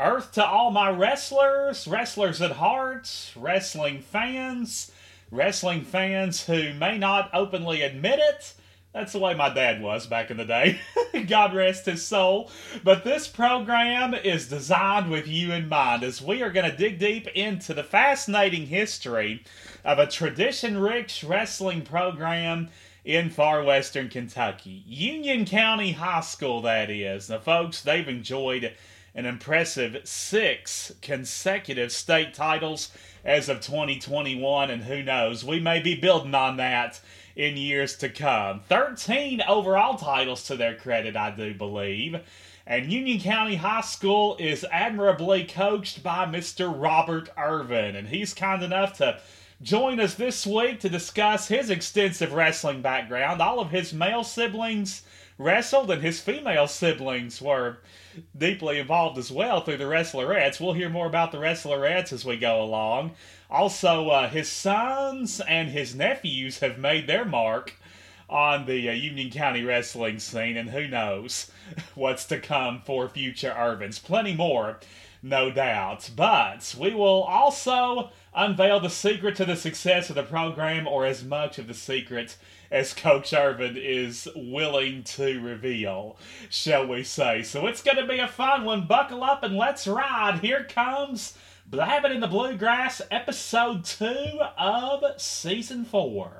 Earth to all my wrestlers, wrestlers at heart, wrestling fans, wrestling fans who may not openly admit it. That's the way my dad was back in the day. God rest his soul. But this program is designed with you in mind as we are going to dig deep into the fascinating history of a tradition rich wrestling program in far western Kentucky. Union County High School, that is. Now, folks, they've enjoyed an impressive six consecutive state titles as of 2021, and who knows, we may be building on that in years to come. 13 overall titles to their credit, I do believe. And Union County High School is admirably coached by Mr. Robert Ervin, and he's kind enough to join us this week to discuss his extensive wrestling background. All of his male siblings wrestled, and his female siblings were deeply involved as well through the Wrestlerettes. We'll hear more about the Wrestlerettes as we go along. Also, uh, his sons and his nephews have made their mark on the uh, Union County wrestling scene, and who knows what's to come for future Ervins. Plenty more, no doubt. But we will also unveil the secret to the success of the program, or as much of the secret as Coach Ervin is willing to reveal, shall we say. So it's going to be a fun one. Buckle up and let's ride. Here comes Blabbing in the Bluegrass, episode 2 of season 4.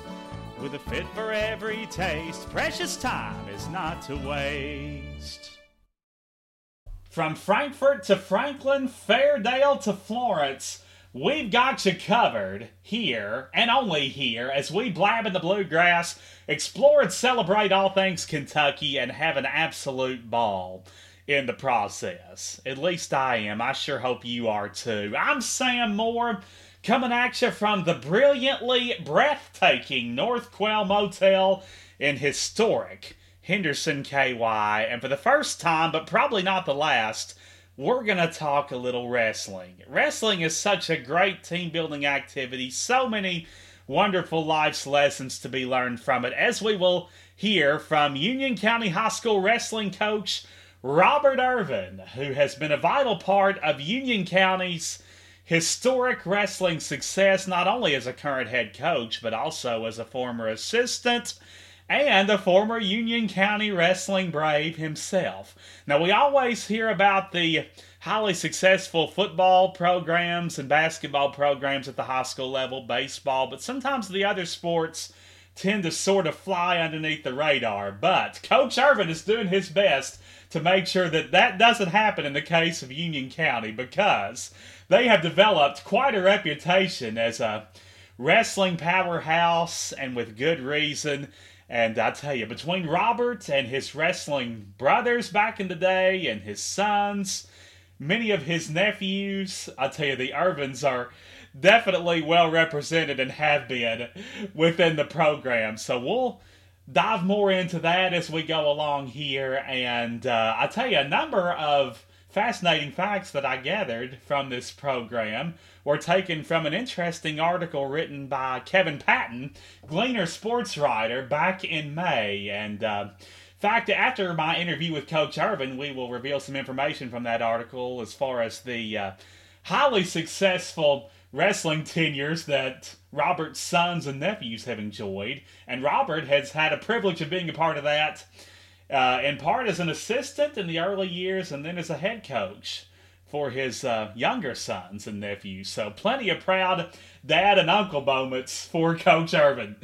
With a fit for every taste, precious time is not to waste. From Frankfort to Franklin, Fairdale to Florence, we've got you covered here and only here as we blab in the bluegrass, explore and celebrate all things Kentucky, and have an absolute ball in the process. At least I am. I sure hope you are too. I'm Sam Moore coming at you from the brilliantly breathtaking North Quail Motel in historic Henderson, KY. And for the first time, but probably not the last, we're going to talk a little wrestling. Wrestling is such a great team building activity, so many wonderful life's lessons to be learned from it, as we will hear from Union County High School wrestling coach Robert Ervin, who has been a vital part of Union County's historic wrestling success, not only as a current head coach, but also as a former assistant and a former Union County wrestling brave himself. Now, we always hear about the highly successful football programs and basketball programs at the high school level, baseball, but sometimes the other sports tend to sort of fly underneath the radar. But Coach Ervin is doing his best to make sure that that doesn't happen in the case of Union County because they have developed quite a reputation as a wrestling powerhouse and with good reason. And I tell you, between Robert and his wrestling brothers back in the day and his sons, many of his nephews, I tell you, the Ervins are definitely well represented and have been within the program. So we'll dive more into that as we go along here. And uh, I tell you, a number of fascinating facts that I gathered from this program were taken from an interesting article written by Kevin Patton, Gleaner sports writer, back in May. And uh, fact, after my interview with Coach Ervin, we will reveal some information from that article as far as the uh, highly successful wrestling tenures that Robert's sons and nephews have enjoyed. And Robert has had a privilege of being a part of that uh, in part as an assistant in the early years and then as a head coach for his uh, younger sons and nephews. So, plenty of proud dad and uncle moments for Coach Ervin.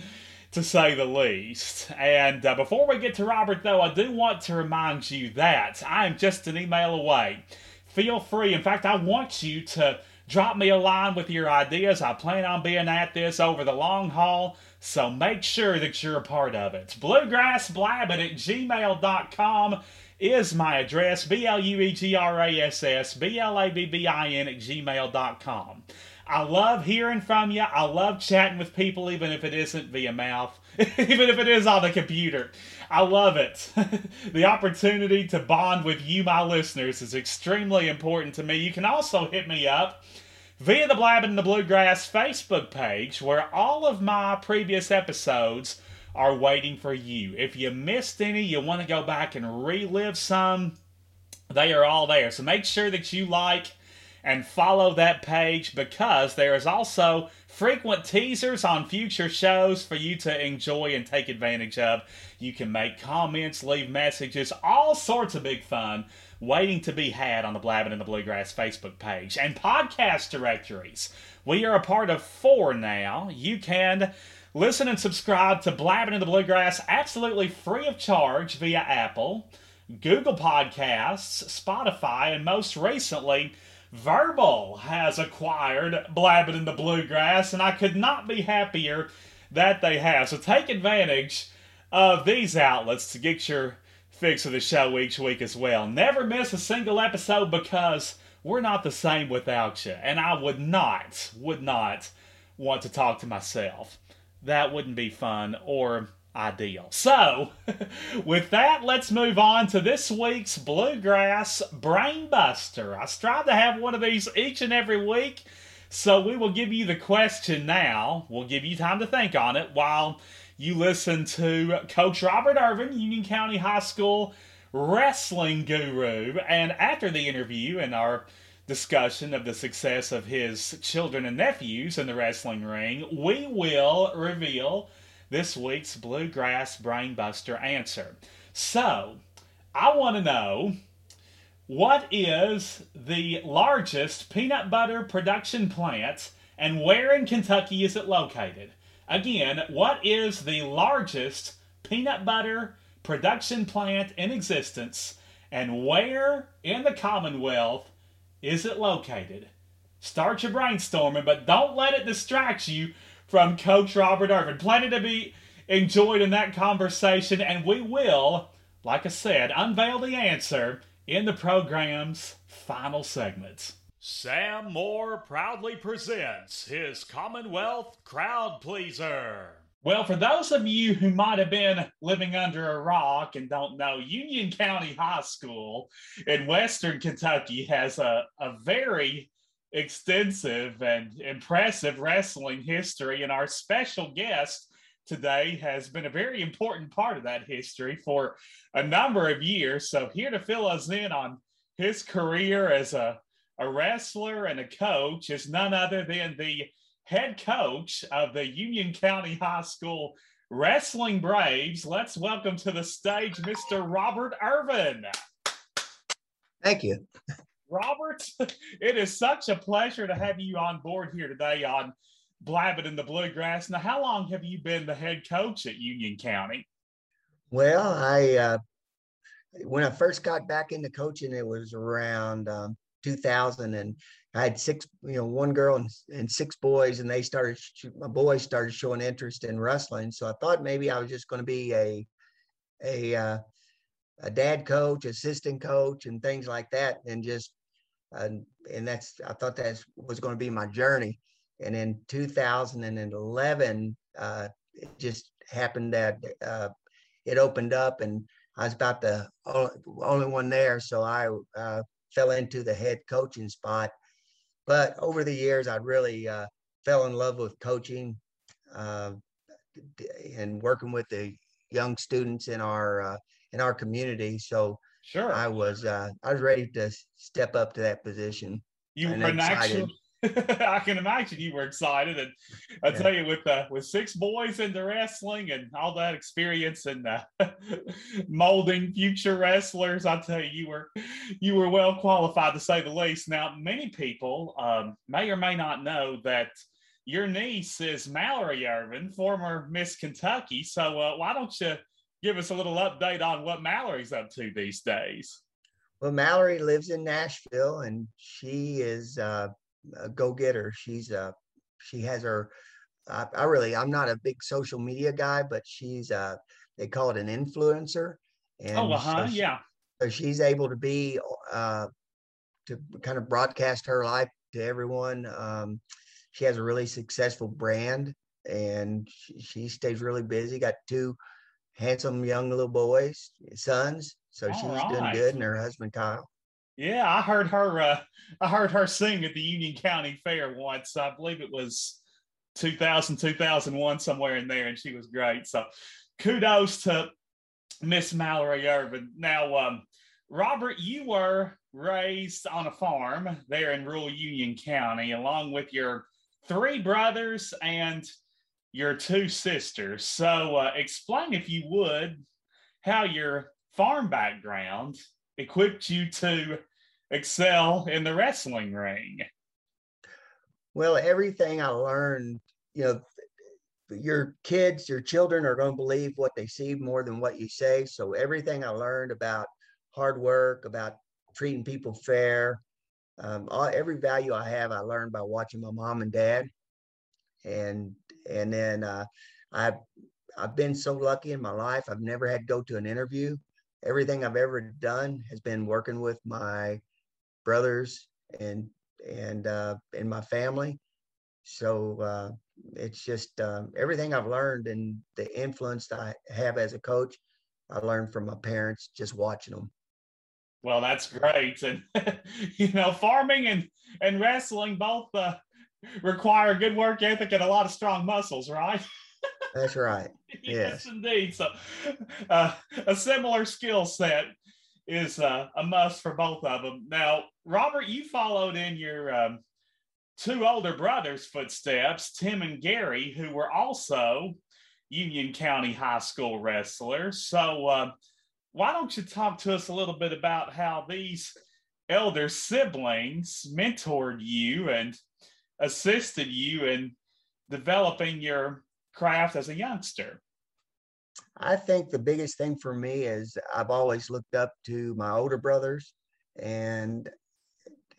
to say the least. And uh, before we get to Robert, though, I do want to remind you that I am just an email away. Feel free. In fact, I want you to drop me a line with your ideas. I plan on being at this over the long haul, so make sure that you're a part of it. Bluegrassblabbin at gmail.com is my address B L U E G R A S S B L A B B I N at gmail.com. I love hearing from you. I love chatting with people, even if it isn't via mouth, even if it is on the computer. I love it. the opportunity to bond with you, my listeners, is extremely important to me. You can also hit me up via the in the Bluegrass Facebook page, where all of my previous episodes are waiting for you. If you missed any, you want to go back and relive some, they are all there. So make sure that you like and follow that page because there is also frequent teasers on future shows for you to enjoy and take advantage of. You can make comments, leave messages, all sorts of big fun waiting to be had on the Blabbing in the Bluegrass Facebook page. And podcast directories. We are a part of four now. You can listen and subscribe to Blabbing in the Bluegrass absolutely free of charge via Apple, Google Podcasts, Spotify, and most recently, Verbal has acquired Blabbing in the Bluegrass, and I could not be happier that they have. So take advantage of these outlets to get your fix of the show each week as well. Never miss a single episode because we're not the same without you. And I would not, would not want to talk to myself. That wouldn't be fun or ideal. So, with that, let's move on to this week's Bluegrass Brainbuster. I strive to have one of these each and every week, so we will give you the question now. We'll give you time to think on it while you listen to Coach Robert Ervin, Union County High School wrestling guru. And after the interview and our discussion of the success of his children and nephews in the wrestling ring, we will reveal this week's Bluegrass Brainbuster answer. So, I want to know what is the largest peanut butter production plant and where in Kentucky is it located? Again, what is the largest peanut butter production plant in existence and where in the Commonwealth is it located? Start your brainstorming, but don't let it distract you from Coach Robert Ervin. Plenty to be enjoyed in that conversation, and we will, like I said, unveil the answer in the program's final segments. Sam Moore proudly presents his Commonwealth Crowd Pleaser. Well, for those of you who might have been living under a rock and don't know, Union County High School in Western Kentucky has a, a very extensive and impressive wrestling history, and our special guest today has been a very important part of that history for a number of years. So, here to fill us in on his career as a, a wrestler and a coach is none other than the head coach of the Union County High School Wrestling Braves. Let's welcome to the stage Mr. Robert Ervin. Thank you. Robert, it is such a pleasure to have you on board here today on Blabbing in the Bluegrass. Now, how long have you been the head coach at Union County? Well, I uh, when I first got back into coaching, it was around um, 2000, and I had six, you know, one girl and, and six boys, and they started. My boys started showing interest in wrestling, so I thought maybe I was just going to be a a uh, a dad coach, assistant coach, and things like that, and just and and that's I thought that was going to be my journey. And in 2011, uh, it just happened that uh, it opened up, and I was about the only one there, so I uh, fell into the head coaching spot. But over the years, I really uh, fell in love with coaching uh, and working with the young students in our uh, in our community. So Sure. I was uh, I was ready to step up to that position. You were excited. I can imagine you were excited, and I yeah. tell you, with uh, with six boys into wrestling and all that experience and uh, molding future wrestlers, I tell you, you were you were well qualified to say the least. Now, many people um, may or may not know that your niece is Mallory Ervin, former Miss Kentucky. So uh, why don't you give us a little update on what Mallory's up to these days? Well, Mallory lives in Nashville, and she is uh, a go-getter. She's a uh, she has her. I, I, really I'm not a big social media guy, but she's uh they call it an influencer. And oh, uh-huh, so she, yeah. So she's able to be uh to kind of broadcast her life to everyone. Um, she has a really successful brand, and she, she stays really busy. Got two handsome young little boys, sons. So All she's right. doing good, and her husband Kyle. Yeah, I heard her. Uh, I heard her sing at the Union County Fair once. I believe it was 2000, 2001, somewhere in there, and she was great. So, kudos to Miss Mallory Ervin. Now, um, Robert, you were raised on a farm there in rural Union County, along with your three brothers and your two sisters. So, uh, explain, if you would, how your farm background equipped you to excel in the wrestling ring? Well, everything I learned, you know, your kids, your children are going to believe what they see more than what you say. So everything I learned about hard work, about treating people fair, um, all, every value I have, I learned by watching my mom and dad, and and then uh, I've I've been so lucky in my life. I've never had to go to an interview. Everything I've ever done has been working with my brothers and and uh, in my family. So uh, it's just um, everything I've learned and the influence I have as a coach. I learned from my parents just watching them. Well, that's great, and you know, farming and and wrestling both uh, require good work ethic and a lot of strong muscles, right? That's right. yes. yes, indeed. So, uh, a similar skill set is uh, a must for both of them. Now, Robert, you followed in your um, two older brothers' footsteps, Tim and Gary, who were also Union County High School wrestlers. So, uh, why don't you talk to us a little bit about how these elder siblings mentored you and assisted you in developing your craft as a youngster? I think the biggest thing for me is I've always looked up to my older brothers, and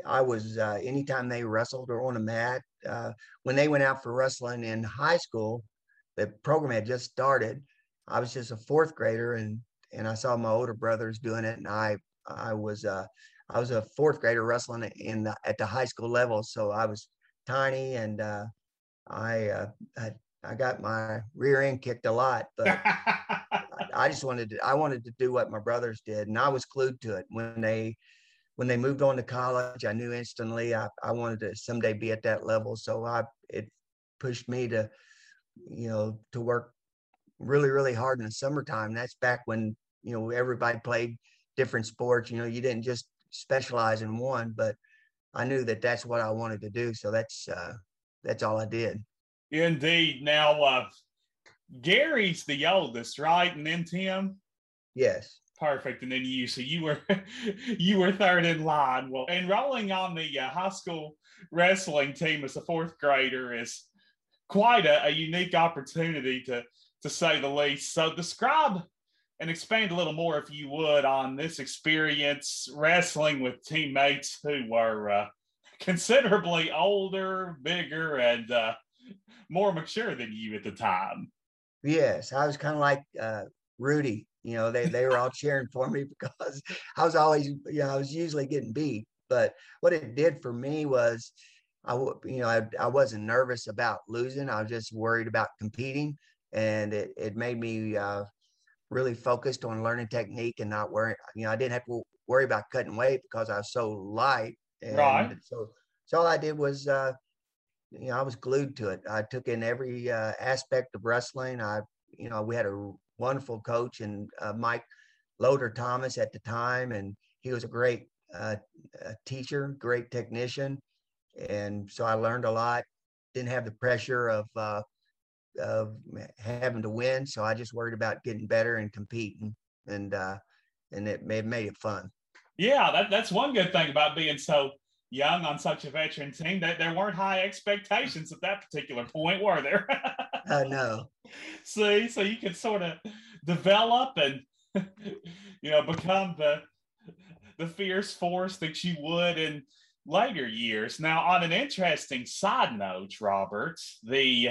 I was uh, anytime they wrestled or on a mat. Uh, when they went out for wrestling in high school, the program had just started. I was just a fourth grader, and and I saw my older brothers doing it, and I I was uh, I was a fourth grader wrestling in the, at the high school level, so I was tiny, and uh, I, uh, I I got my rear end kicked a lot, but I just wanted to I wanted to do what my brothers did, and I was glued to it when they when they moved on to college. I knew instantly I, I wanted to someday be at that level, so I it pushed me to you know to work really really hard in the summertime. That's back when you know everybody played different sports. You know, you didn't just specialize in one, but I knew that that's what I wanted to do. So that's uh, that's all I did. Indeed. Now, uh, Gary's the oldest, right? And then Tim. Yes. Perfect. And then you. So you were you were third in line. Well, enrolling on the uh, high school wrestling team as a fourth grader is quite a, a unique opportunity to to say the least. So describe and expand a little more, if you would, on this experience wrestling with teammates who were uh, considerably older, bigger, and uh, more mature than you at the time. Yes, I was kind of like uh, Rudy. You know, they they were all cheering for me because I was always, you know, I was usually getting beat. But what it did for me was, I you know, I, I wasn't nervous about losing. I was just worried about competing, and it it made me uh, really focused on learning technique and not worrying. You know, I didn't have to worry about cutting weight because I was so light. And right. So so all I did was uh, you know, I was glued to it. I took in every uh, aspect of wrestling. I, you know, we had a wonderful coach and uh, Mike Loder Thomas at the time, and he was a great uh, teacher, great technician, and so I learned a lot. Didn't have the pressure of uh, of having to win, so I just worried about getting better and competing, and uh, and it made made it fun. Yeah, that, that's one good thing about being so young on such a veteran team that there weren't high expectations at that particular point, were there? uh, no. See, so you could sort of develop and you know become the the fierce force that you would in later years. Now, on an interesting side note, Robert, the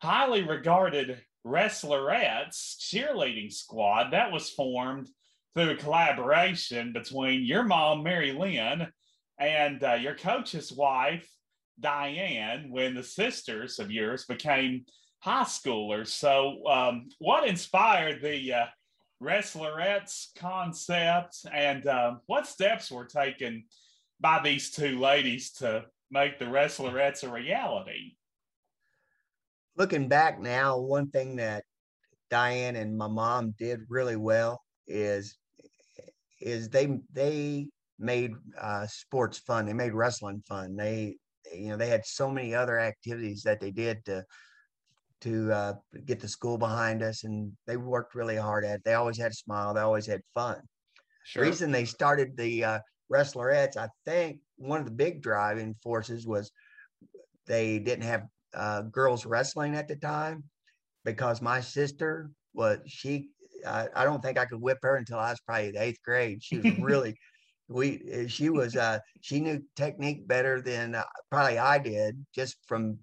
highly regarded Wrestlerettes cheerleading squad that was formed through a collaboration between your mom, Mary Lynn, and uh, your coach's wife, Diane, when the sisters of yours became high schoolers. So, um, what inspired the uh, Wrestlerettes concept, and uh, what steps were taken by these two ladies to make the Wrestlerettes a reality? Looking back now, one thing that Diane and my mom did really well is is they they made uh, sports fun. They made wrestling fun. They you know they had so many other activities that they did to to uh, get the school behind us, and they worked really hard at it. They always had a smile. They always had fun. Sure. Reason they started the uh, Wrestlerettes, I think one of the big driving forces was they didn't have uh, girls wrestling at the time because my sister was she. I don't think I could whip her until I was probably the eighth grade. She was really we she was uh she knew technique better than uh, probably I did just from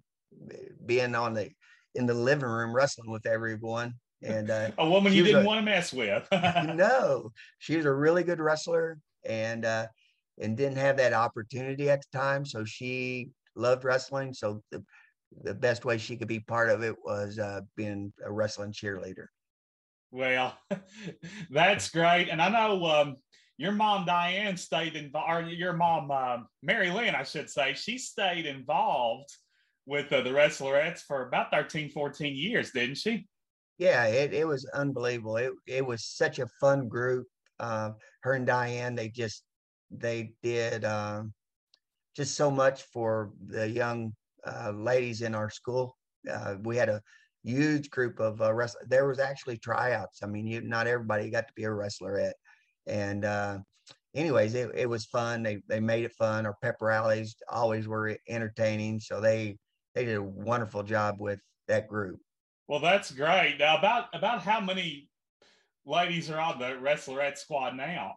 being on the in the living room wrestling with everyone. And uh, a woman you didn't a, want to mess with. no, she was a really good wrestler and uh, and didn't have that opportunity at the time. So she loved wrestling. So the the best way she could be part of it was uh, being a wrestling cheerleader. Well, that's great. And I know um, your mom Diane stayed involved, or your mom uh, Mary Lynn, I should say, she stayed involved with uh, the Wrestlerettes for about 13, 14 years, didn't she? Yeah, it, it was unbelievable. It, it was such a fun group. Uh, her and Diane, they just, they did um, just so much for the young uh, ladies in our school. Uh, we had a huge group of uh, wrestlers. There was actually tryouts. I mean, you, not everybody got to be a wrestlerette. And uh, anyways, it, it was fun. They they made it fun. Our pep rallies always were entertaining. So they they did a wonderful job with that group. Well, that's great. Now, about about how many ladies are on the Wrestlerette squad now?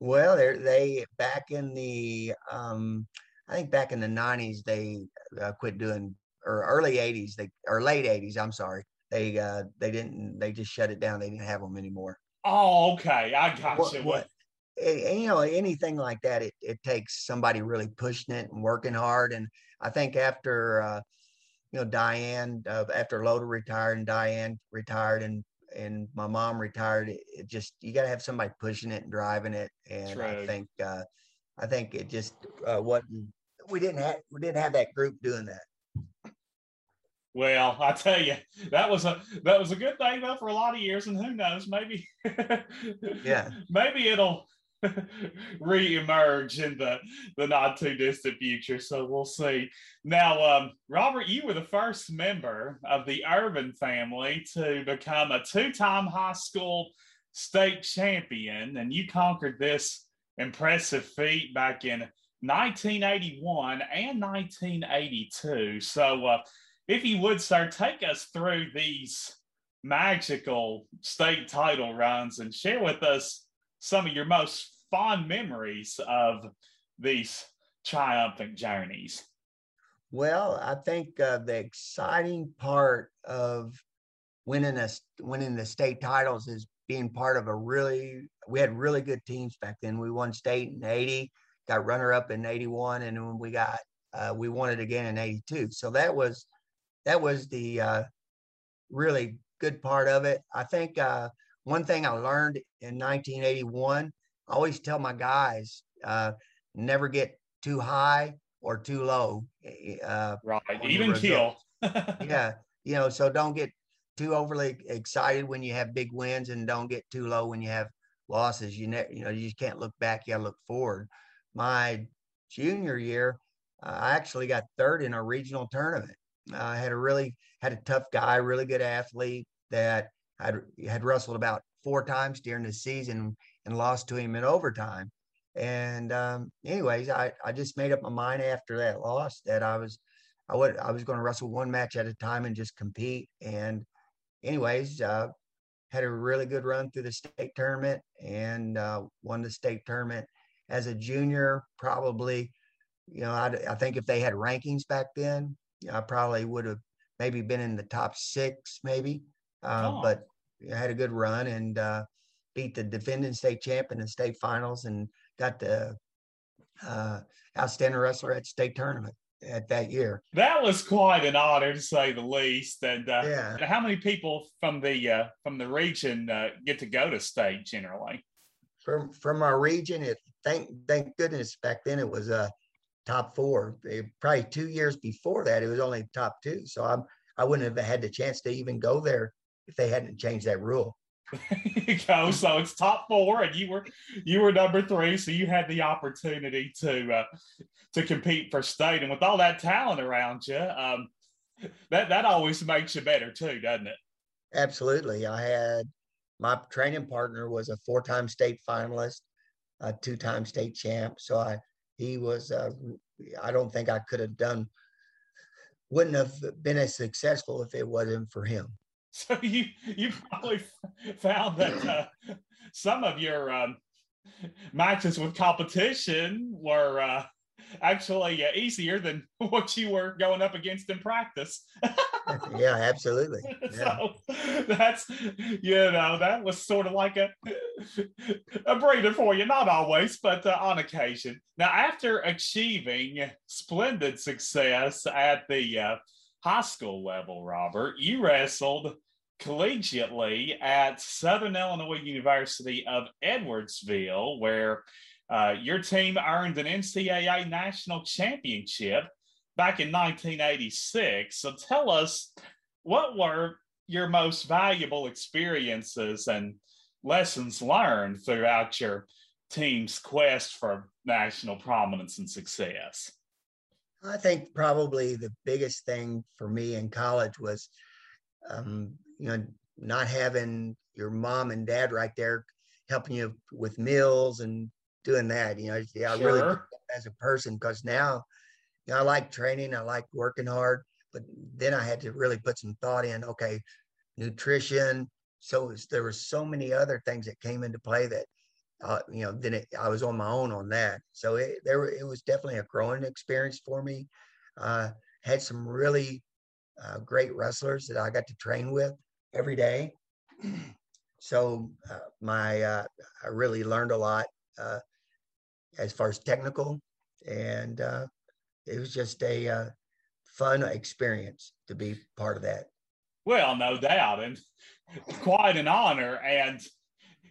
Well, they they back in the um, I think back in the nineties they uh, quit doing or early eighties they or late eighties. I'm sorry. They uh, they didn't they just shut it down. They didn't have them anymore. Oh, okay. I got what, you. What, you know anything like that it, it takes somebody really pushing it and working hard and i think after uh, you know diane uh, after loda retired and diane retired and and my mom retired it, it just you got to have somebody pushing it and driving it and right. i think uh, i think it just uh, wasn't we didn't have we didn't have that group doing that well, I tell you, that was a that was a good thing though for a lot of years, and who knows, maybe yeah, maybe it'll re-emerge in the the not too distant future. So we'll see. Now, um, Robert, you were the first member of the Ervin family to become a two-time high school state champion, and you conquered this impressive feat back in 1981 and 1982. So, uh, if you would, sir, take us through these magical state title runs and share with us some of your most fond memories of these triumphant journeys? Well, I think uh, the exciting part of winning a winning the state titles is being part of a really we had really good teams back then. We won state in '80, got runner up in '81, and when we got uh, we won it again in '82. So that was that was the uh, really good part of it. I think uh, one thing I learned in 1981 I always tell my guys uh, never get too high or too low. Eh, uh, right, even keel. yeah, you know, so don't get too overly excited when you have big wins, and don't get too low when you have losses. You ne- you know, you just can't look back. You got to look forward. My junior year, uh, I actually got third in a regional tournament. I had a really had a tough guy, really good athlete that had had wrestled about four times during the season and lost to him in overtime. And um, anyways, I, I just made up my mind after that loss that I was I would I was going to wrestle one match at a time and just compete. And anyways, uh, had a really good run through the state tournament and uh, won the state tournament as a junior. Probably, you know, I, I think if they had rankings back then, I probably would have maybe been in the top six, maybe. Uh, oh. But I had a good run and uh, beat the defending state champ in the state finals and got the uh, outstanding wrestler at state tournament at that year. That was quite an honor to say the least. And uh, yeah. how many people from the uh, from the region uh, get to go to state generally? From from our region, it thank thank goodness back then it was a uh, top four. It, probably two years before that, it was only top two. So I'm I wouldn't have had the chance to even go there if they hadn't changed that rule. You go. So it's top four, and you were you were number three, so you had the opportunity to uh, to compete for state. And with all that talent around you, um, that that always makes you better too, doesn't it? Absolutely. I had my training partner was a four-time state finalist, a two-time state champ. So I he was. Uh, I don't think I could have done. Wouldn't have been as successful if it wasn't for him. So you you probably found that uh, some of your um, matches with competition were uh, actually uh, easier than what you were going up against in practice. yeah, absolutely. Yeah. So that's you know that was sort of like a a breather for you, not always, but uh, on occasion. Now, after achieving splendid success at the uh, high school level, Robert, you wrestled collegiately at Southern Illinois University of Edwardsville, where uh, your team earned an NCAA national championship back in 1986. So tell us, what were your most valuable experiences and lessons learned throughout your team's quest for national prominence and success? I think probably the biggest thing for me in college was um, you know, not having your mom and dad right there helping you with meals and doing that. You know, yeah, sure. really as a person because now, you know, I like training, I like working hard, but then I had to really put some thought in. Okay, nutrition. So was, there were so many other things that came into play that, uh, you know, then it, I was on my own on that. So it there it was definitely a growing experience for me. Uh, had some really uh, great wrestlers that I got to train with every day. So uh, my uh, I really learned a lot uh, as far as technical, and it was just a fun experience to be part of that. Well, no doubt, and it's quite an honor. And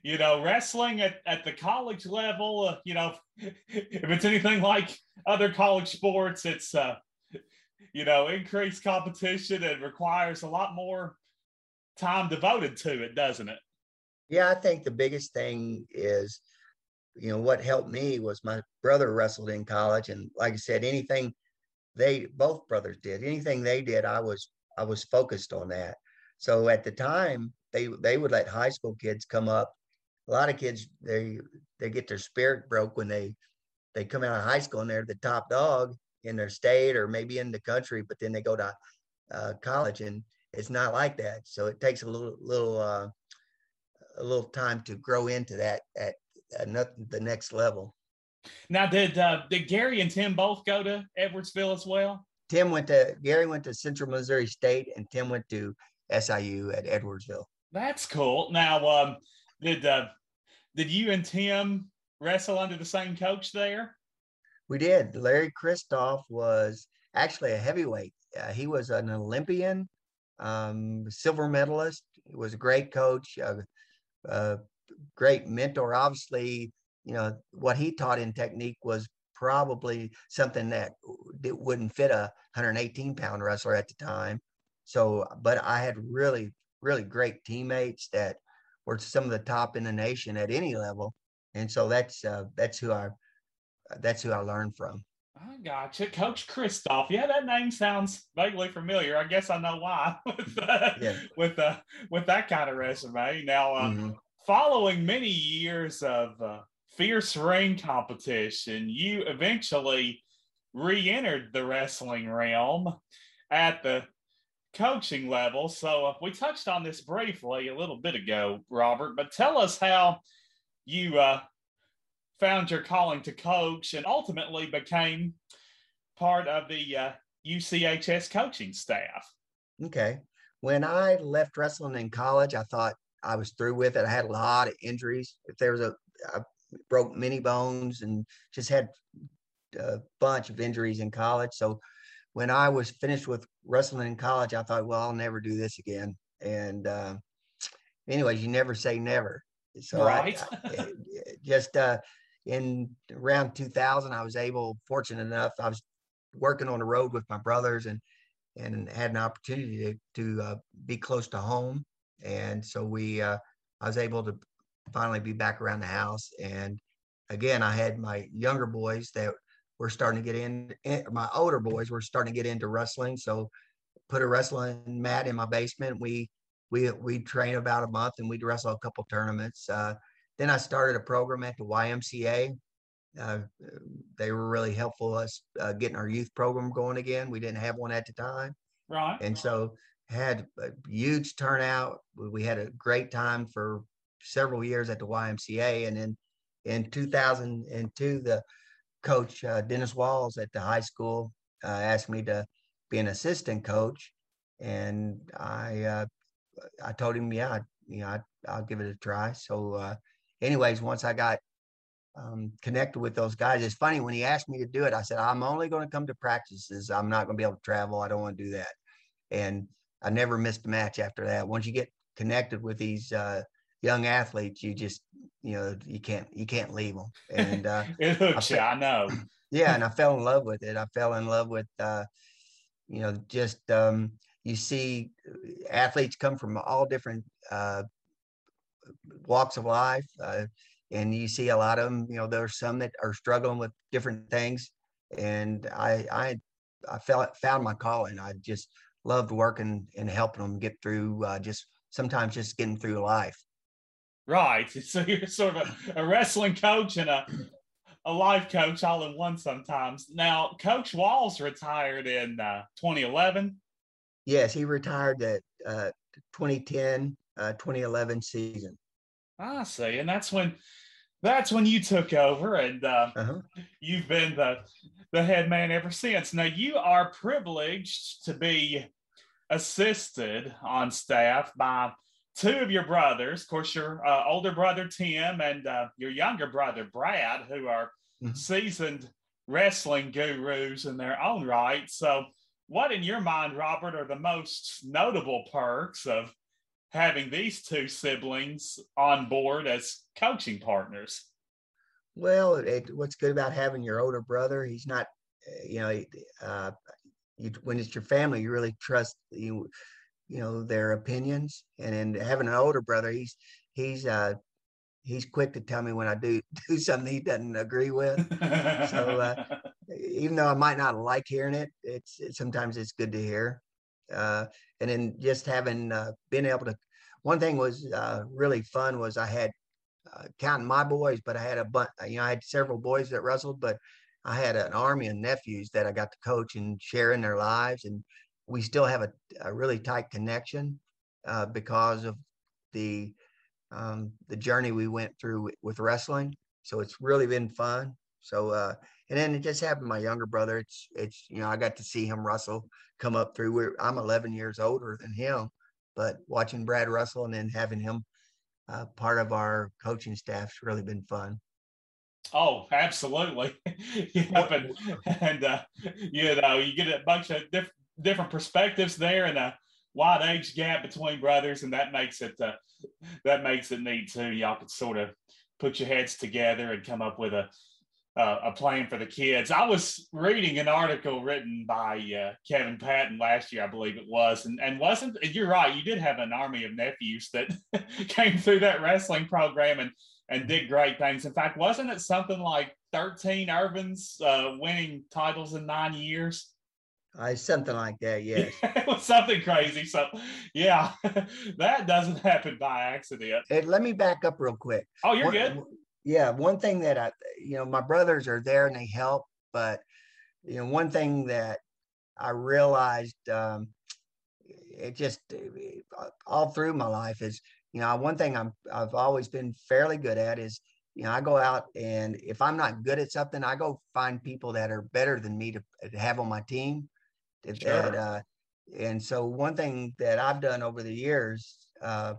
you know, wrestling at, at the college level, uh, you know, if it's anything like other college sports, it's uh, you know increased competition and requires a lot more time devoted to it, doesn't it? Yeah, I think the biggest thing is, you know, what helped me was my brother wrestled in college, and like I said, anything they both brothers did, anything they did, I was I was focused on that. So at the time, they they would let high school kids come up. A lot of kids they they get their spirit broke when they they come out of high school and they're the top dog in their state or maybe in the country, but then they go to uh, college and it's not like that. So it takes a little little uh, a little time to grow into that at, at the next level. Now, did uh, did Gary and Tim both go to Edwardsville as well? Tim went to Gary went to Central Missouri State, and Tim went to SIU at Edwardsville. That's cool. Now, um, did uh, did you and Tim wrestle under the same coach there? We did. Larry Kristoff was actually a heavyweight. Uh, he was an Olympian um, silver medalist. He was a great coach, a, a great mentor. Obviously, you know what he taught in technique was probably something that it wouldn't fit a 118 pound wrestler at the time. So, but I had really, really great teammates that were some of the top in the nation at any level, and so that's uh, that's who I that's who I learned from. I gotcha. Coach Kristoff. Yeah, that name sounds vaguely familiar. I guess I know why with, uh, yeah. with, uh, with that kind of resume. Now, uh, mm-hmm. following many years of uh, fierce ring competition, you eventually re entered the wrestling realm at the coaching level. So uh, we touched on this briefly a little bit ago, Robert, but tell us how you uh, found your calling to coach and ultimately became part of the uh, UCHS coaching staff. Okay. When I left wrestling in college, I thought I was through with it. I had a lot of injuries. If there was a, I broke many bones and just had a bunch of injuries in college. So when I was finished with wrestling in college, I thought, well, I'll never do this again. And uh, anyways, you never say never. So right. I, I, just uh, in around 2000, I was able, fortunate enough, I was working on the road with my brothers and and had an opportunity to, to uh, be close to home. And so we, uh, I was able to finally be back around the house. And again, I had my younger boys that were starting to get in, eh, my older boys were starting to get into wrestling. So put a wrestling mat in my basement. We, we, we train about a month and we'd wrestle a couple tournaments. Uh, then I started a program at the YMCA. Uh, they were really helpful us uh, getting our youth program going again. We didn't have one at the time. Right. And so had a huge turnout. We had a great time for several years at the YMCA. And then in 2002, the coach, uh, Dennis Walls at the high school, uh, asked me to be an assistant coach. And I, uh, I told him, yeah, you know, I, will give it a try. So, uh, anyways, once I got um, connected with those guys, it's funny when he asked me to do it, I said, I'm only going to come to practices. I'm not going to be able to travel. I don't want to do that. And I never missed a match after that. Once you get connected with these uh, young athletes, you just you know you can't you can't leave them. And uh, it hooks I, you, I know. Yeah, and I fell in love with it. I fell in love with uh, you know just um, you see athletes come from all different uh, walks of life. Uh, and you see a lot of them, you know, there's some that are struggling with different things. And I, I, I felt, found my calling. I just loved working and helping them get through uh, just sometimes just getting through life. Right. So you're sort of a, a, wrestling coach and a a life coach all in one sometimes. Now, Coach Walls retired in uh, 2011. Yes, he retired at uh, 2010, uh, 2011 season. I see. And that's when that's when you took over and uh, uh-huh. you've been the the head man ever since. Now you are privileged to be assisted on staff by two of your brothers, of course, your uh, older brother Tim and uh, your younger brother Brad, who are mm-hmm. seasoned wrestling gurus in their own right. So, what in your mind, Robert, are the most notable perks of having these two siblings on board as coaching partners? Well, it, what's good about having your older brother? He's not, you know, uh, you, when it's your family, you really trust you, you know, their opinions. And then having an older brother, he's he's uh, he's quick to tell me when I do do something he doesn't agree with. so uh, even though I might not like hearing it, it's it, sometimes it's good to hear. Uh, and then just having uh, been able to, one thing was uh, really fun was I had uh, counting my boys, but I had a bunch, you know, I had several boys that wrestled, but I had an army of nephews that I got to coach and share in their lives. And we still have a, a really tight connection uh, because of the um, the journey we went through with, with, wrestling. So it's really been fun. So uh, and then it just happened. My younger brother, it's it's you know I got to see him wrestle come up through. We're, I'm 11 years older than him, but watching Brad wrestle and then having him uh, part of our coaching staff's really been fun. Oh, absolutely. yep, and, and uh, you know, you get a bunch of diff- different perspectives there and a wide age gap between brothers, and that makes it uh, that makes it neat too. Y'all could sort of put your heads together and come up with a uh, a plan for the kids. I was reading an article written by uh, Kevin Patton last year, I believe it was, and, and wasn't you're right. You did have an army of nephews that came through that wrestling program and and did great things. In fact, wasn't it something like 13 Ervins uh, winning titles in nine years? Uh, something like that, yes. something crazy. So, yeah, that doesn't happen by accident. Hey, let me back up real quick. Oh, you're good yeah, one thing that I, you know, my brothers are there and they help, but you know, one thing that I realized, um, it just all through my life is, you know, one thing I'm I've always been fairly good at is, you know, I go out and if I'm not good at something, I go find people that are better than me to, to have on my team. Sure. That, uh, and so one thing that I've done over the years uh,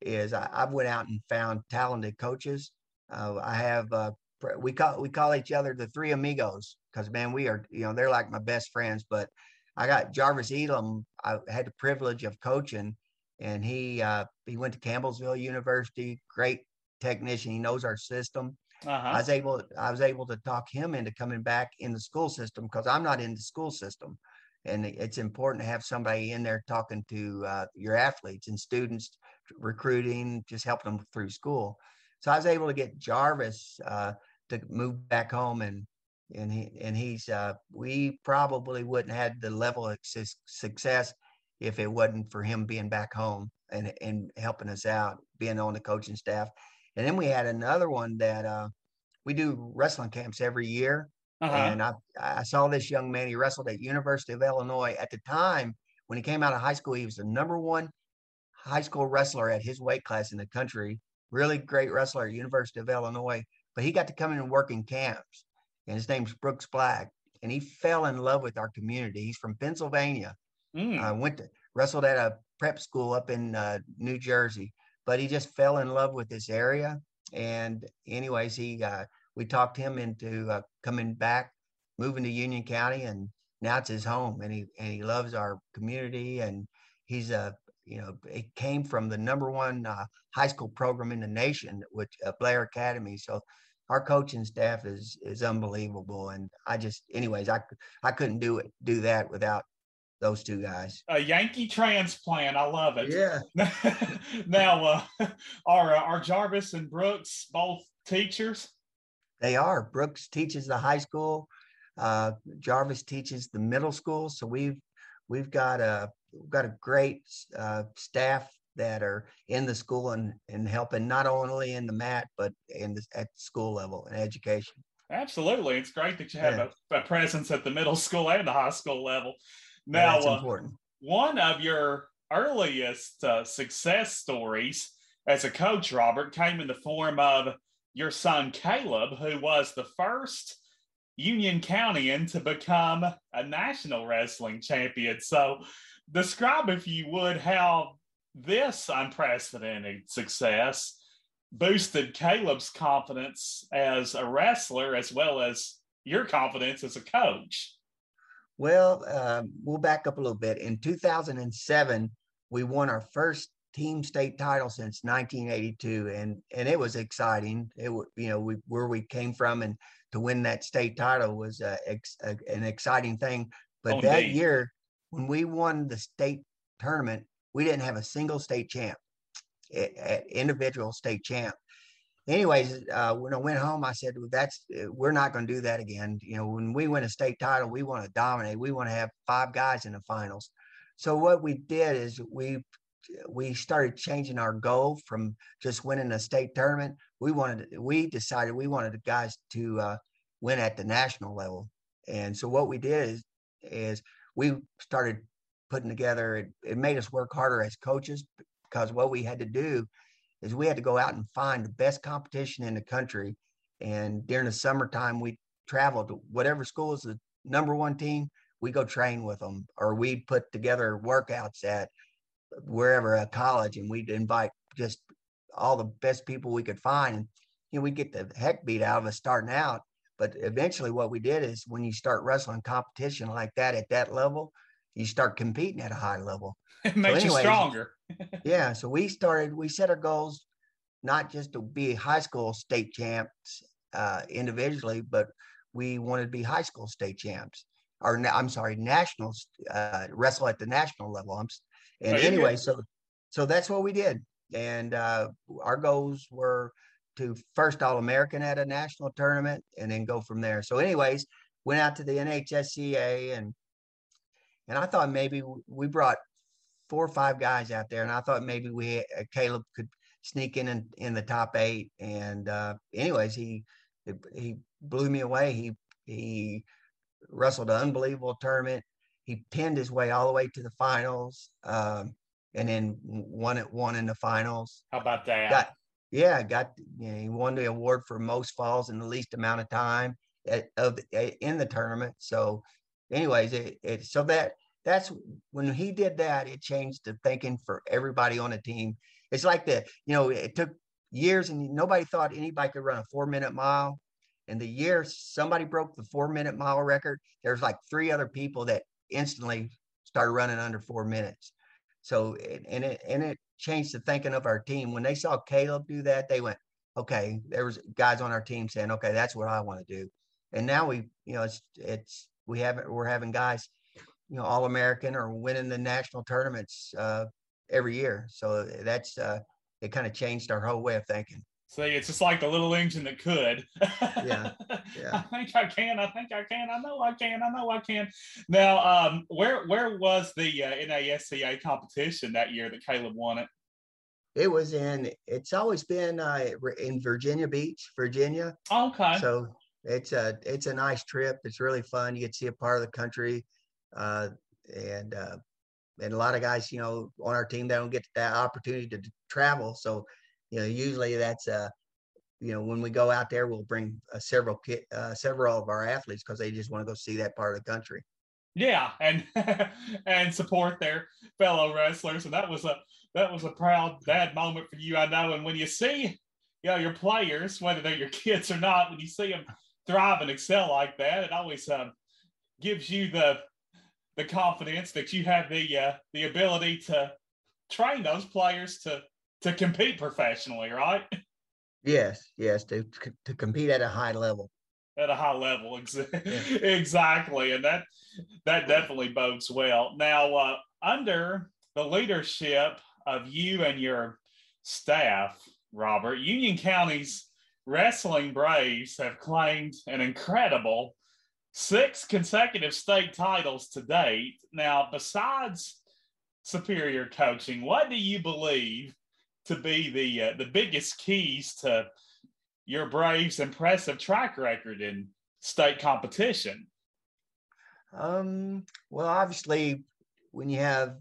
is I, have went out and found talented coaches. Uh, I have uh, we call we call each other the three amigos because man, we are you know they're like my best friends. But I got Jarvis Elam. I had the privilege of coaching, and he uh, he went to Campbellsville University. Great technician. He knows our system. Uh-huh. I was able I was able to talk him into coming back in the school system because I'm not in the school system and it's important to have somebody in there talking to uh, your athletes and students recruiting just helping them through school. So i was able to get jarvis uh, to move back home and and he and he's uh, we probably wouldn't have had the level of success if it wasn't for him being back home and and helping us out being on the coaching staff. And then we had another one that uh, we do wrestling camps every year uh-huh. And I, I saw this young man, he wrestled at University of Illinois. At the time, when he came out of high school, he was the number one high school wrestler at his weight class in the country. Really great wrestler at University of Illinois. But he got to come in and work in camps. And his name's Brooks Black. And he fell in love with our community. He's from Pennsylvania. Mm. Uh, went to wrestled at a prep school up in uh, New Jersey. But he just fell in love with this area. And anyways, he uh, we talked him into uh, coming back, moving to Union County, and now it's his home, and he and he loves our community, and he's a you know it came from the number one uh, high school program in the nation, which uh, Blair Academy. So our coaching staff is is unbelievable, and I just anyways I I couldn't do it do that without those two guys. A Yankee transplant. I love it. Yeah. now, uh, our uh, are Jarvis and Brooks both teachers? They are. Brooks teaches the high school. Uh, Jarvis teaches the middle school. So we've we've got a we've got a great uh, staff that are in the school and, and helping not only in the mat but in the, at school level and education. Absolutely, it's great that you have yeah. a, a, presence at the middle school and the high school level. Now, yeah, uh, one of your earliest uh, success stories as a coach, Robert, came in the form of your son Caleb, who was the first Union Countyan to become a national wrestling champion. So, describe, if you would, how this unprecedented success boosted Caleb's confidence as a wrestler as well as your confidence as a coach. Well, uh, we'll back up a little bit. In 2007, we won our first team state title since 1982 and and it was exciting. It you know we, where we came from and to win that state title was uh, a, a, uh, an exciting thing. But oh, that year when we won the state tournament we didn't have a single state champ at, individual state champ. Anyways uh, when i went home i said well, that's uh, we're not going to do that again. You know when we win a state title we want to dominate. We want to have five guys in the finals. So what we did is we we started changing our goal from just winning a state tournament. We wanted, we decided we wanted the guys to uh, win at the national level. And so what we did is, is we started putting together, it, it made us work harder as coaches because what we had to do is we had to go out and find the best competition in the country. And during the summertime, we traveled to whatever school is the number one team, we go train with them or we put together workouts at wherever a college and we'd invite just all the best people we could find and you know we get the heck beat out of us starting out. But eventually what we did is when you start wrestling competition like that at that level you start competing at a high level. It makes so anyways, you stronger. yeah so we started we set our goals not just to be high school state champs uh, individually but we wanted to be high school state champs. Or i'm sorry national uh, wrestle at the national level. I'm and anyway, so so that's what we did. And uh, our goals were to first All American at a national tournament and then go from there. So, anyways, went out to the NHSCA and and I thought maybe we brought four or five guys out there, and I thought maybe we uh, Caleb could sneak in in, in the top eight. And uh, anyways, he he blew me away. He he wrestled an unbelievable tournament. He pinned his way all the way to the finals, um, and then won it won in the finals. How about that? Got, yeah, got you know, he won the award for most falls in the least amount of time at, of in the tournament. So, anyways, it, it so that that's when he did that, it changed the thinking for everybody on the team. It's like the, you know, it took years and nobody thought anybody could run a four minute mile. And the year somebody broke the four minute mile record, there's like three other people that instantly started running under four minutes. So, and it, and it changed the thinking of our team. When they saw Caleb do that, they went, okay, there was guys on our team saying, okay, that's what I want to do. And now we, you know, it's, it's, we haven't, we're having guys you know all American or winning the national tournaments uh, every year. So that's uh, it. Kind of changed our whole way of thinking. See, it's just like the little engine that could. yeah, yeah. I think I can. I think I can. I know I can. I know I can. Now, um, where where was the uh, NASCA competition that year that Caleb won it? It was in. It's always been uh, in Virginia Beach, Virginia. Okay. So it's a it's a nice trip. It's really fun. You get to see a part of the country uh, and uh, and a lot of guys, you know, on our team, they don't get that opportunity to travel. So, you know, usually that's uh, you know, when we go out there, we'll bring uh, several ki- uh, several of our athletes because they just want to go see that part of the country. Yeah, and and support their fellow wrestlers, and that was a that was a proud dad moment for you, I know. And when you see, you know, your players, whether they're your kids or not, when you see them thrive and excel like that, it always um, gives you the the confidence that you have the uh, the ability to train those players to to compete professionally, right? Yes, yes, to to compete at a high level. At a high level, exactly, and that that definitely bodes well. Now, uh, under the leadership of you and your staff, Robert, Union County's wrestling Braves have claimed an incredible six consecutive state titles to date. Now, besides superior coaching, what do you believe to be the uh, the biggest keys to your Braves' impressive track record in state competition? Um, well, obviously, when you have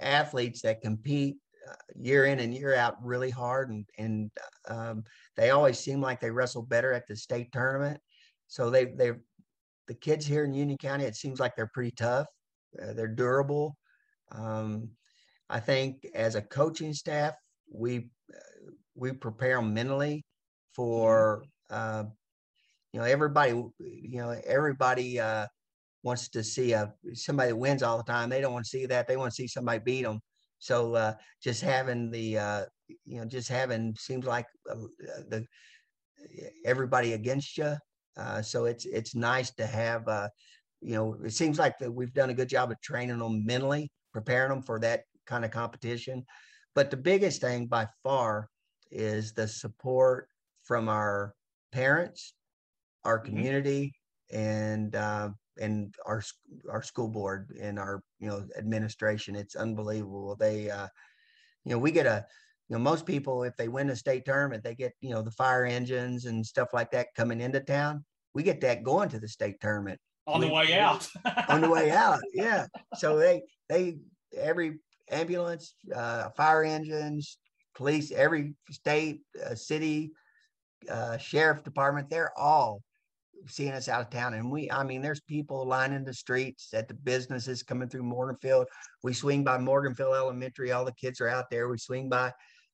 athletes that compete uh, year in and year out really hard, and and um, they always seem like they wrestle better at the state tournament. So they they the kids here in Union County, it seems like they're pretty tough. Uh, they're durable. Um, I think as a coaching staff, we uh, we prepare them mentally for uh, you know everybody. You know everybody uh, wants to see a somebody that wins all the time. They don't want to see that. They want to see somebody beat them. So uh, just having the uh, you know just having seems like uh, the everybody against you uh, so it's it's nice to have, uh, you know, it seems like that we've done a good job of training them mentally, preparing them for that kind of competition. But the biggest thing by far is the support from our parents, our mm-hmm. community, mm-hmm. and uh, and our our school board and our you know administration. It's unbelievable. They, uh, you know, we get a you know, most people, if they win a state tournament, they get, you know, the fire engines and stuff like that coming into town. We get that going to the state tournament. On the way out. on the way out. Yeah. So they, they, every ambulance, uh, fire engines, police, every state, uh, city, uh, sheriff department, they're all seeing us out of town. And we, I mean, there's people lining the streets at the businesses coming through Morganfield. We swing by Morganfield Elementary, all the kids are out there. We swing by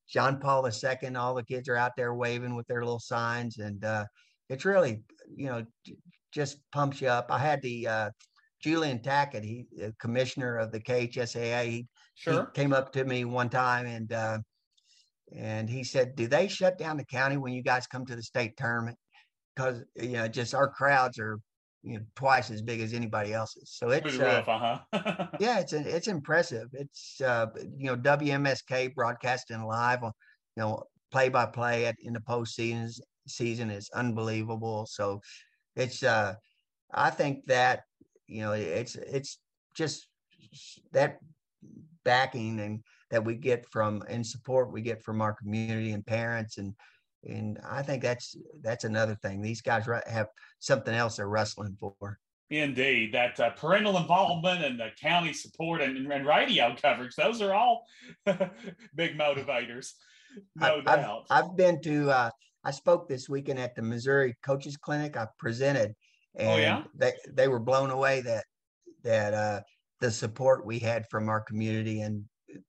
John Paul II. All the kids are out there waving with their little signs, and uh, it's really, you know, just pumps you up. I had the uh, Julian Tackett, he commissioner of the KHSAA. He, sure. he came up to me one time and uh, and he said, "Do they shut down the county when you guys come to the state tournament? Because you know, just our crowds are." You know, twice as big as anybody else's. So it's uh, rough, uh-huh. yeah, it's it's impressive. It's uh, you know WMSK broadcasting live on you know play by play in the postseason season is unbelievable. So it's uh I think that you know it's it's just that backing and that we get from and support we get from our community and parents and and I think that's that's another thing. These guys have something else they're wrestling for. Indeed, that uh, parental involvement and the county support and, and radio coverage, those are all big motivators, no I, doubt. I've, I've been to, uh, I spoke this weekend at the Missouri Coaches Clinic. I presented, and oh, yeah? they, they were blown away that that uh, the support we had from our community, and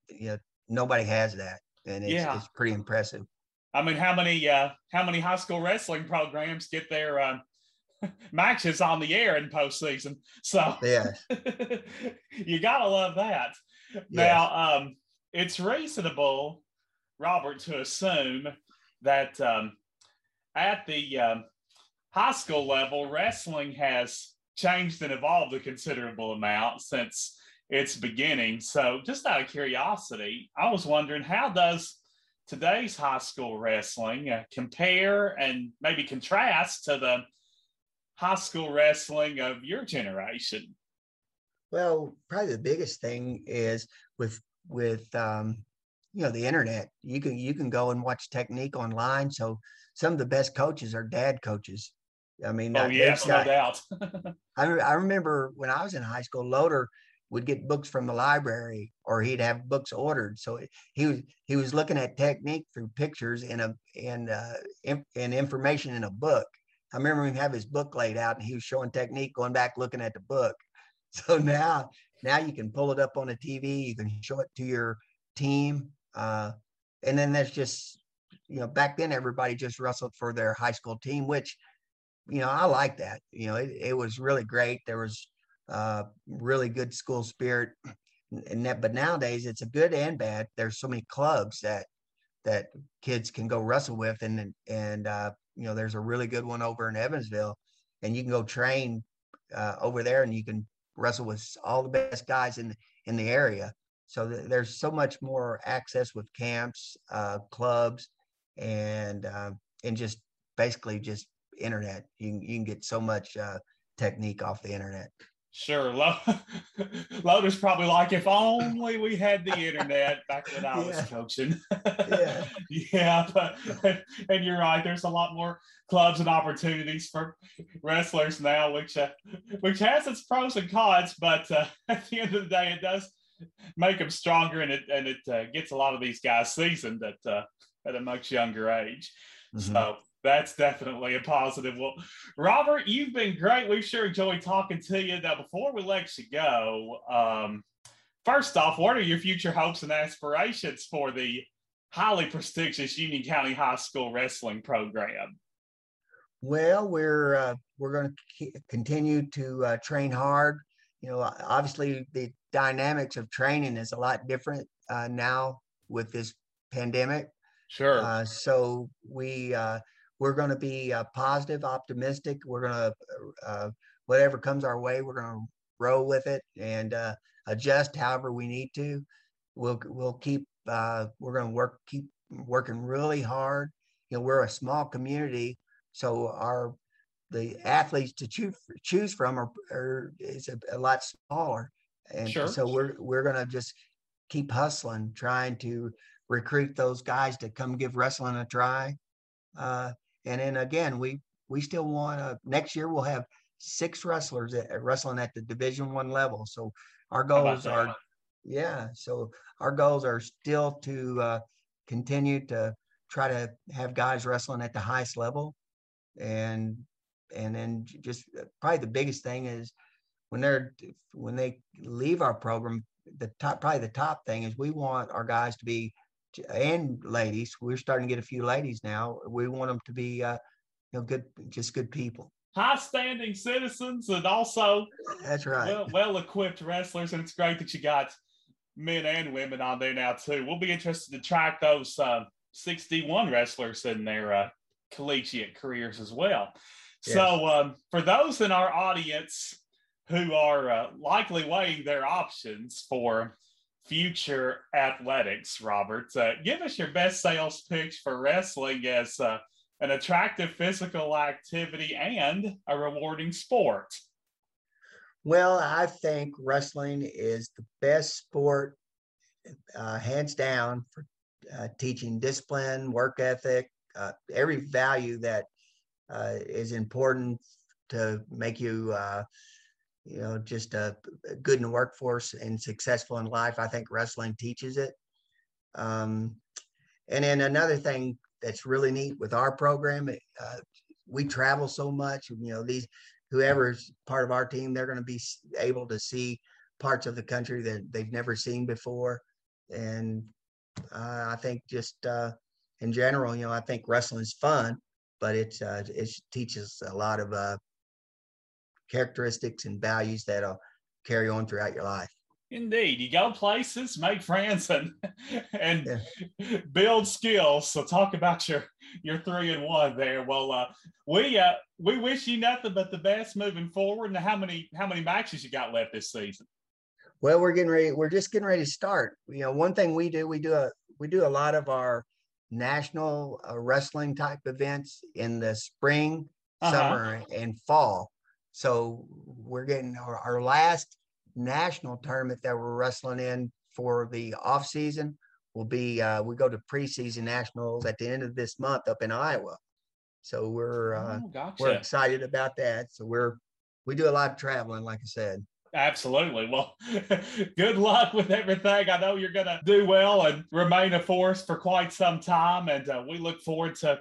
you know, nobody has that, and it's, yeah. it's pretty impressive. I mean, how many uh, how many high school wrestling programs get their um, matches on the air in postseason. So yeah, you gotta love that. Yes. Now, um, it's reasonable, Robert, to assume that um, at the um, high school level, wrestling has changed and evolved a considerable amount since its beginning. So, just out of curiosity, I was wondering how does today's high school wrestling uh, compare and maybe contrast to the high school wrestling of your generation? Well, probably the biggest thing is with with um, you know the internet. You can you can go and watch technique online. So some of the best coaches are dad coaches. I mean, oh yes, no doubt. I I remember when I was in high school, Loader would get books from the library or he'd have books ordered. So he was he was looking at technique through pictures and a and uh, and information in a book. I remember him have his book laid out and he was showing technique, going back looking at the book. So now, now you can pull it up on a TV. You can show it to your team, uh, and then there's just you know back then everybody just wrestled for their high school team, which you know I like that. You know it, it was really great. There was uh, really good school spirit, and that. But nowadays it's a good and bad. There's so many clubs that that kids can go wrestle with, and and uh, you know, there's a really good one over in Evansville, and you can go train uh, over there, and you can wrestle with all the best guys in in the area. So th- there's so much more access with camps, uh, clubs, and uh, and just basically just internet. You can, you can get so much uh, technique off the internet. Sure. Loader's probably like, if only we had the internet back when I was coaching. yeah. yeah. But, and you're right. There's a lot more clubs and opportunities for wrestlers now, which, uh, which has its pros and cons. But uh, at the end of the day, it does make them stronger and it, and it uh, gets a lot of these guys seasoned at, uh, at a much younger age. Mm-hmm. So that's definitely a positive. Well, Robert, you've been great. We've sure enjoyed talking to you. Now, before we let you go, um, first off, what are your future hopes and aspirations for the highly prestigious Union County High School wrestling program? Well, we're uh, we're going to continue to uh, train hard. You know, obviously the dynamics of training is a lot different uh, now with this pandemic. Sure. Uh, so we uh, we're going to be uh, positive, optimistic. We're going to, uh, whatever comes our way, we're going to roll with it and uh, adjust however we need to. We'll we'll keep uh, we're going to work keep working really hard. You know, we're a small community, so our the athletes to choose choose from are, are is a, a lot smaller, and sure. so we're we're going to just keep hustling, trying to recruit those guys to come give wrestling a try. Uh, and then again, we we still want to next year we'll have six wrestlers at, wrestling at the Division One level. So our goals are, yeah. So our goals are still to uh, continue to try to have guys wrestling at the highest level, and and then just uh, probably the biggest thing is when they're when they leave our program, the top probably the top thing is we want our guys to be and ladies. We're starting to get a few ladies now. We want them to be, uh, you know, good, just good people. High standing citizens and also that's right. Well, equipped wrestlers. And it's great that you got men and women on there now, too. We'll be interested to track those uh, 61 wrestlers in their uh, collegiate careers as well. Yes. So, um, for those in our audience who are uh, likely weighing their options for future athletics, Robert. Uh, give us your best sales pitch for wrestling as uh, an attractive physical activity and a rewarding sport. Well, I think wrestling is the best sport uh, hands down for uh, teaching discipline, work ethic, uh, every value that uh, is important to make you, you know, just a good in the workforce and successful in life. I think wrestling teaches it. Um, and then another thing that's really neat with our program, uh, we travel so much. You know, these whoever's part of our team, they're going to be able to see parts of the country that they've never seen before. And uh, I think just uh, in general, you know, I think wrestling is fun, but it's uh, it teaches a lot of uh, characteristics and values that'll carry on throughout your life. Indeed, you go places, make friends, and and yeah. build skills. So talk about your your three and one there. Well, uh, we uh, we wish you nothing but the best moving forward. And how many how many matches you got left this season? Well, we're getting ready. We're just getting ready to start. You know, one thing we do, we do a we do a lot of our national uh, wrestling type events in the spring, uh-huh. summer, and fall. So we're getting our, our last national tournament that we're wrestling in for the off season will be uh, we go to preseason nationals at the end of this month up in Iowa. So we're uh, oh, gotcha. we're excited about that. So we're we do a lot of traveling, like I said. Absolutely. Well, good luck with everything. I know you're going to do well and remain a force for quite some time. And uh, we look forward to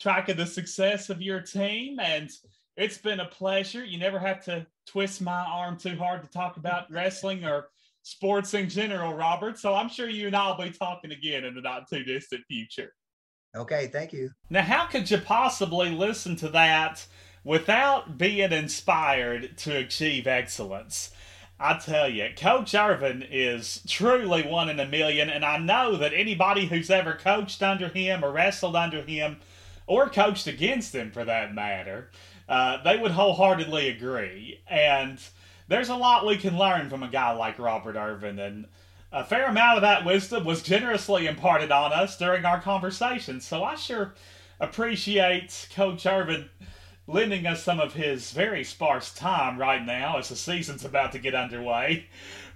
tracking the success of your team. And it's been a pleasure. You never have to twist my arm too hard to talk about wrestling or sports in general, Robert. So I'm sure you and I'll be talking again in the not too distant future. Okay, thank you. Now, how could you possibly listen to that without being inspired to achieve excellence? I tell you, Coach Ervin is truly one in a million, and I know that anybody who's ever coached under him or wrestled under him, or coached against him for that matter, uh, they would wholeheartedly agree. And there's a lot we can learn from a guy like Robert Ervin, and a fair amount of that wisdom was generously imparted on us during our conversation. So I sure appreciate Coach Ervin lending us some of his very sparse time right now as the season's about to get underway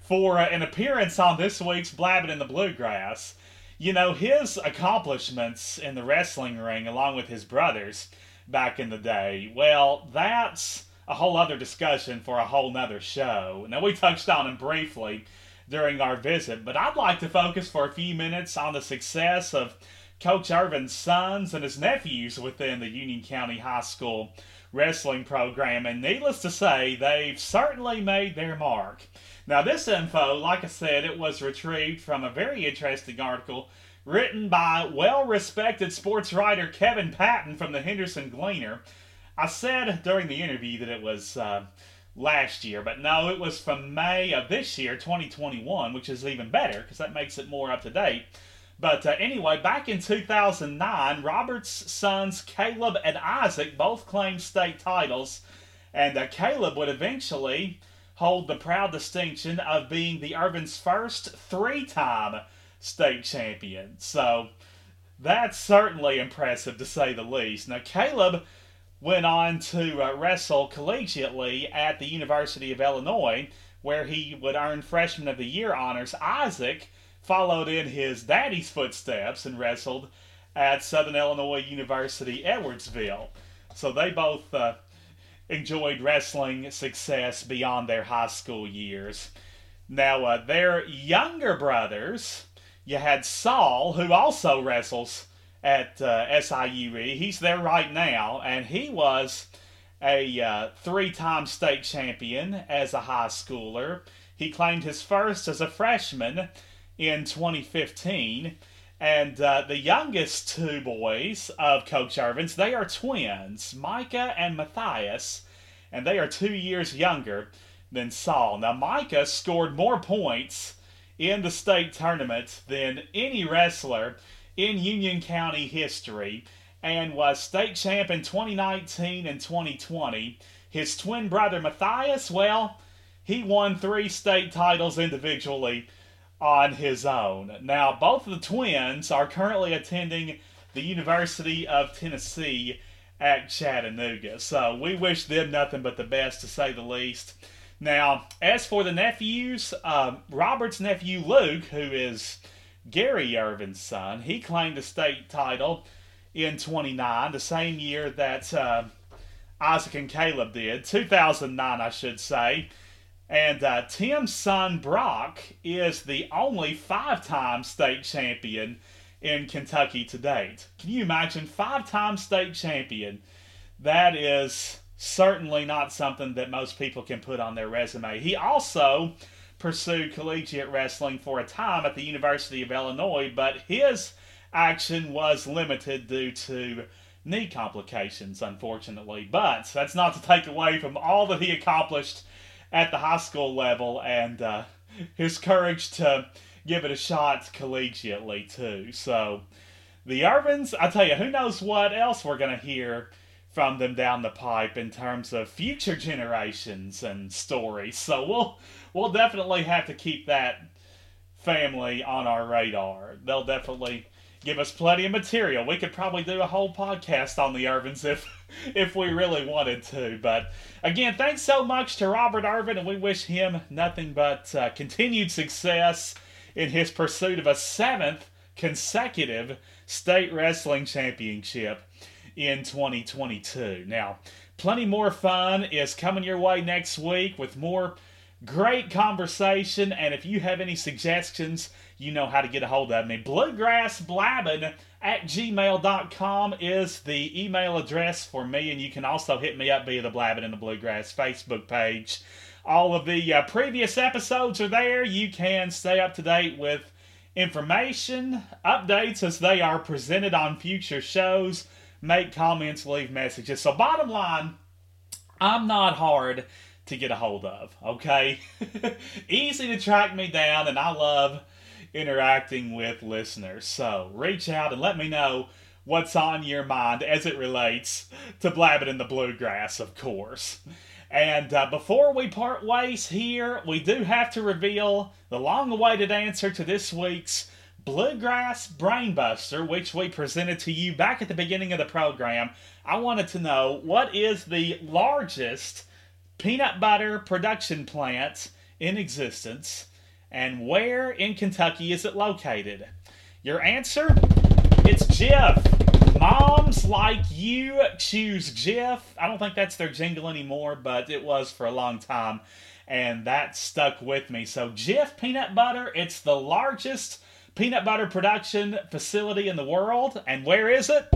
for uh, an appearance on this week's Blabbing in the Bluegrass. You know, his accomplishments in the wrestling ring, along with his brothers, back in the day. Well, that's a whole other discussion for a whole nother show. Now, we touched on him briefly during our visit, but I'd like to focus for a few minutes on the success of Coach Ervin's sons and his nephews within the Union County High School wrestling program, and needless to say, they've certainly made their mark. Now, this info, like I said, it was retrieved from a very interesting article written by well respected sports writer Kevin Patton from the Henderson Gleaner. I said during the interview that it was uh, last year, but no, it was from May of this year, 2021, which is even better because that makes it more up to date. But uh, anyway, back in 2009, Robert's sons Caleb and Isaac both claimed state titles, and uh, Caleb would eventually hold the proud distinction of being the Ervin's first three time state champion. So that's certainly impressive to say the least. Now, Caleb went on to uh, wrestle collegiately at the University of Illinois, where he would earn Freshman of the Year honors. Isaac followed in his daddy's footsteps and wrestled at Southern Illinois University Edwardsville. So they both uh, enjoyed wrestling success beyond their high school years. Now, uh, their younger brothers you had Saul, who also wrestles at uh, SIUE. He's there right now, and he was a uh, three time state champion as a high schooler. He claimed his first as a freshman in 2015. And uh, the youngest two boys of Coach Ervin's, they are twins, Micah and Matthias, and they are two years younger than Saul. Now, Micah scored more points in the state tournament than any wrestler in Union County history and was state champ in 2019 and 2020. His twin brother Matthias, well, he won three state titles individually on his own. Now, both of the twins are currently attending the University of Tennessee at Chattanooga. So we wish them nothing but the best, to say the least. Now, as for the nephews, um, Robert's nephew Luke, who is Gary Ervin's son, he claimed the state title in 29, the same year that uh, Isaac and Caleb did, 2009, I should say. And uh, Tim's son Brock is the only five time state champion in Kentucky to date. Can you imagine? Five time state champion. That is certainly not something that most people can put on their resume. He also pursued collegiate wrestling for a time at the University of Illinois, but his action was limited due to knee complications, unfortunately. But that's not to take away from all that he accomplished at the high school level and uh, his courage to give it a shot collegiately, too. So, the Ervins, I tell you, who knows what else we're going to hear from them down the pipe in terms of future generations and stories. So we'll we'll definitely have to keep that family on our radar. They'll definitely give us plenty of material. We could probably do a whole podcast on the Ervins if if we really wanted to. But again, thanks so much to Robert Ervin, and we wish him nothing but uh, continued success in his pursuit of a seventh consecutive state wrestling championship in 2022. Now, plenty more fun is coming your way next week with more great conversation. And if you have any suggestions, you know how to get a hold of me. Bluegrassblabbing at gmail.com is the email address for me, and you can also hit me up via the Blabbing in the Bluegrass Facebook page. All of the uh, previous episodes are there. You can stay up to date with information, updates as they are presented on future shows, make comments, leave messages. So, bottom line, I'm not hard to get a hold of, okay? Easy to track me down, and I love interacting with listeners. So reach out and let me know what's on your mind as it relates to Blabbing in the Bluegrass, of course. And uh, before we part ways here, we do have to reveal the long awaited answer to this week's Bluegrass Brainbuster, which we presented to you back at the beginning of the program. I wanted to know what is the largest peanut butter production plant in existence and where in Kentucky is it located? Your answer? It's Jif. Moms like you choose Jif. I don't think that's their jingle anymore, but it was for a long time, and that stuck with me. So, Jif Peanut Butter, it's the largest peanut butter production facility in the world. And where is it?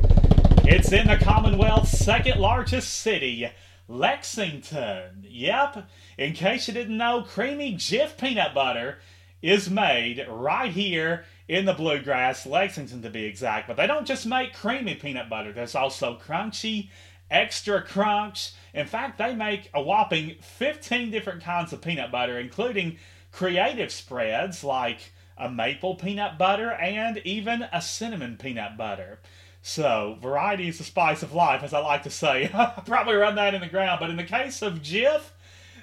It's in the Commonwealth's second largest city, Lexington. Yep. In case you didn't know, creamy Jif peanut butter is made right here in the bluegrass, Lexington to be exact. But they don't just make creamy peanut butter, there's also crunchy, extra crunch. In fact, they make a whopping 15 different kinds of peanut butter, including creative spreads like a maple peanut butter and even a cinnamon peanut butter. So, variety is the spice of life, as I like to say. I probably run that in the ground, but in the case of Jif,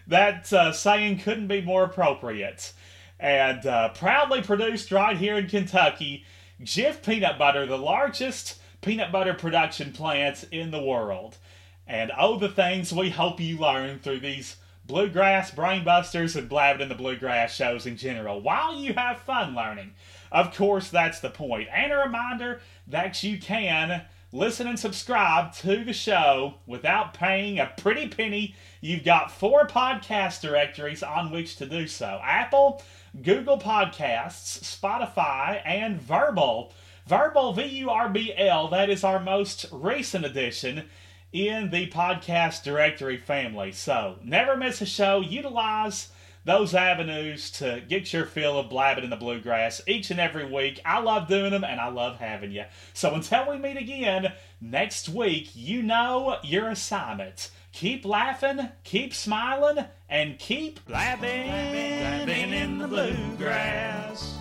that uh, saying couldn't be more appropriate. And uh, proudly produced right here in Kentucky, Jif Peanut Butter, the largest peanut butter production plant in the world. And oh, the things we hope you learn through these bluegrass brainbusters and blabbing in the bluegrass shows in general while you have fun learning. Of course, that's the point. And a reminder that you can listen and subscribe to the show without paying a pretty penny. You've got four podcast directories on which to do so Apple, Google Podcasts, Spotify, and Vurbl. Vurbl, V U R B L, that is our most recent addition in the podcast directory family. So never miss a show. Utilize those avenues to get your fill of blabbing in the bluegrass each and every week. I love doing them and I love having you. So until we meet again next week, you know your assignment. Keep laughing, keep smiling, and keep blabbing, blabbing in the bluegrass.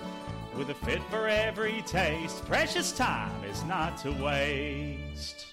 With a fit for every taste. Precious time is not to waste.